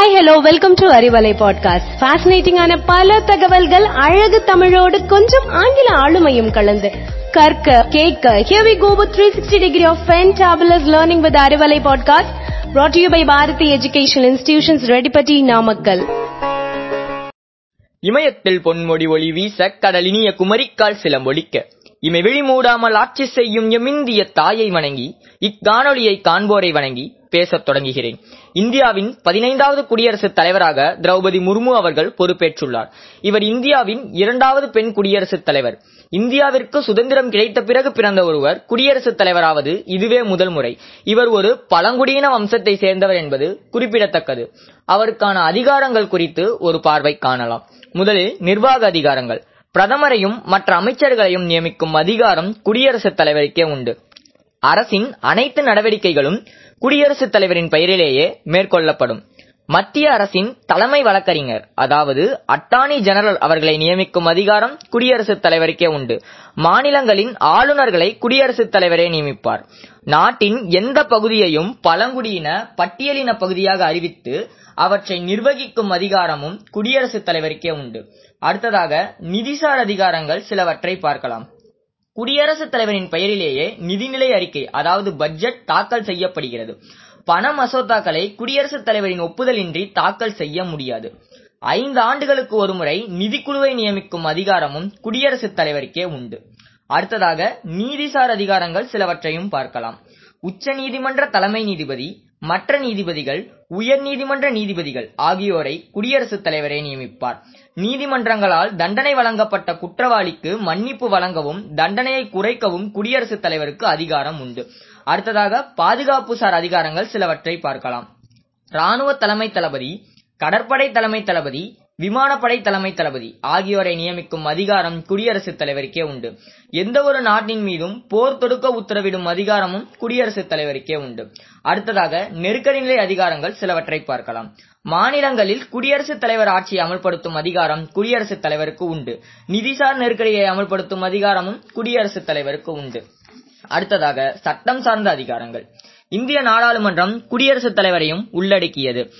Hi hello welcome to Arivalai podcast ஃபேசினேட்டிங்கான பல தகவல்கள் அழகு தமிழோடு கொஞ்சம் ஆங்கில ஆளுமையும் கலந்து. கற்க கேட்க here we go with 360 degree of fantabulous learning with Arivalai podcast brought to you by Bharathi education institutions Reddipatti Namakkal இமயத்தில் பொன்மொழி ஒளி வீச கடலினிய குமரிக்கால் சிலம்பொலிக்க. இமை விழி மூடாமல் ஆட்சி செய்யும் எம் இந்திய தாயை வணங்கி இக்காணொளியை காண்போரை வணங்கி பேசத் தொடங்குகிறேன். இந்தியாவின் பதினைந்தாவது குடியரசுத் தலைவராக திரௌபதி முர்மு அவர்கள் பொறுப்பேற்றுள்ளார். இவர் இந்தியாவின் இரண்டாவது பெண் குடியரசுத் தலைவர். இந்தியாவிற்கு சுதந்திரம் கிடைத்த பிறகு பிறந்த ஒருவர் குடியரசுத் தலைவராவது இதுவே முதல் முறை. இவர் ஒரு பழங்குடியின வம்சத்தை சேர்ந்தவர் என்பது குறிப்பிடத்தக்கது. அவருக்கான அதிகாரங்கள் குறித்து ஒரு பார்வை காணலாம். முதலில் நிர்வாக அதிகாரங்கள். பிரதமரையும் மற்ற அமைச்சர்களையும் நியமிக்கும் அதிகாரம் குடியரசுத் தலைவருக்கே உண்டு. அரசின் அனைத்து நடவடிக்கைகளும் குடியரசுத் தலைவரின் பெயரிலேயே மேற்கொள்ளப்படும். மத்திய அரசின் தலைமை வழக்கறிஞர் அதாவது அட்டார்னி ஜெனரல் அவர்களை நியமிக்கும் அதிகாரம் குடியரசுத் தலைவருக்கே உண்டு. மாநிலங்களின் ஆளுநர்களை குடியரசுத் தலைவரே நியமிப்பார். நாட்டின் எந்த பகுதியையும் பழங்குடியின பட்டியலின பகுதியாக அறிவித்து அவற்றை நிர்வகிக்கும் அதிகாரமும் குடியரசுத் தலைவருக்கே உண்டு. அடுத்ததாக நிதிசார் அதிகாரங்கள் சிலவற்றை பார்க்கலாம். குடியரசுத் தலைவரின் பெயரிலேயே நிதிநிலை அறிக்கை அதாவது பட்ஜெட் தாக்கல் செய்யப்படுகிறது. பண மசோதாக்களை குடியரசுத் தலைவரின் ஒப்புதலின்றி தாக்கல் செய்ய முடியாது. ஐந்து ஆண்டுகளுக்கு ஒருமுறை நிதிக்குழுவை நியமிக்கும் அதிகாரமும் குடியரசுத் தலைவருக்கே உண்டு. அடுத்ததாக நீதிசார் அதிகாரங்கள் சிலவற்றையும் பார்க்கலாம். உச்ச நீதிமன்ற தலைமை நீதிபதி மற்ற நீதிபதிகள் உயர் நீதிமன்ற நீதிபதிகள் ஆகியோரை குடியரசுத் தலைவரே நியமிப்பார். நீதிமன்றங்களால் தண்டனை வழங்கப்பட்ட குற்றவாளிக்கு மன்னிப்பு வழங்கவும் தண்டனையை குறைக்கவும் குடியரசுத் தலைவருக்கு அதிகாரம் உண்டு. அடுத்ததாக பாதுகாப்பு சார் அதிகாரங்கள் சிலவற்றை பார்க்கலாம். ராணுவ தலைமை தளபதி கடற்படை தலைமை தளபதி விமானப்படை தலைமை தளபதி ஆகியோரை நியமிக்கும் அதிகாரம் குடியரசுத் தலைவருக்கே உண்டு. எந்த ஒரு நாட்டின் மீதும் போர் தொடுக்க உத்தரவிடும் அதிகாரமும் குடியரசுத் தலைவருக்கே உண்டு. அடுத்ததாக நெருக்கடி நிலை அதிகாரங்கள் சிலவற்றை பார்க்கலாம். மாநிலங்களில் குடியரசுத் தலைவர் ஆட்சியை அமல்படுத்தும் அதிகாரம் குடியரசுத் தலைவருக்கு உண்டு. நிதிசார் நெருக்கடியை அமல்படுத்தும் அதிகாரமும் குடியரசுத் தலைவருக்கு உண்டு. அடுத்ததாக சட்டம் சார்ந்த அதிகாரங்கள். இந்திய நாடாளுமன்றம் குடியரசுத் தலைவரையும் உள்ளடக்கியது.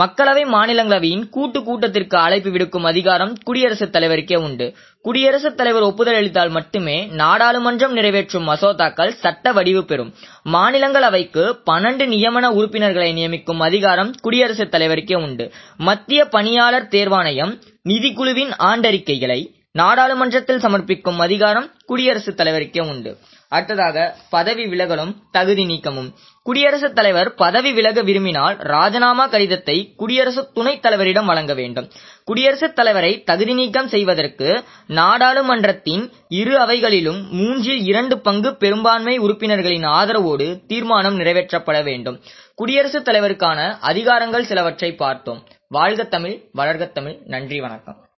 மக்களவை மாநிலங்களவையின் கூட்டு கூட்டத்திற்கு அழைப்பு விடுக்கும் அதிகாரம் குடியரசுத் தலைவருக்கே உண்டு. குடியரசுத் தலைவர் ஒப்புதல் அளித்தால் மட்டுமே நாடாளுமன்றம் நிறைவேற்றும் மசோதாக்கள் சட்ட வடிவு பெறும். மாநிலங்களவைக்கு பன்னெண்டு நியமன உறுப்பினர்களை நியமிக்கும் அதிகாரம் குடியரசுத் தலைவருக்கே உண்டு. மத்திய பணியாளர் தேர்வாணையம் நிதிக்குழுவின் ஆண்டறிக்கைகளை நாடாளுமன்றத்தில் சமர்ப்பிக்கும் அதிகாரம் குடியரசுத் தலைவருக்கே உண்டு. அடுத்ததாக பதவி விலகலும் தகுதி நீக்கமும். குடியரசுத் தலைவர் பதவி விலக விரும்பினால் ராஜினாமா கடிதத்தை குடியரசு துணைத் தலைவரிடம் வழங்க வேண்டும். குடியரசுத் தலைவரை தகுதி நீக்கம் செய்வதற்கு நாடாளுமன்றத்தின் இரு அவைகளிலும் மூன்றில் இரண்டு பங்கு பெரும்பான்மை உறுப்பினர்களின் ஆதரவோடு தீர்மானம் நிறைவேற்றப்பட வேண்டும். குடியரசுத் தலைவருக்கான அதிகாரங்கள் சிலவற்றை பார்த்தோம். வாழ்க தமிழ் வளர்க தமிழ். நன்றி வணக்கம்.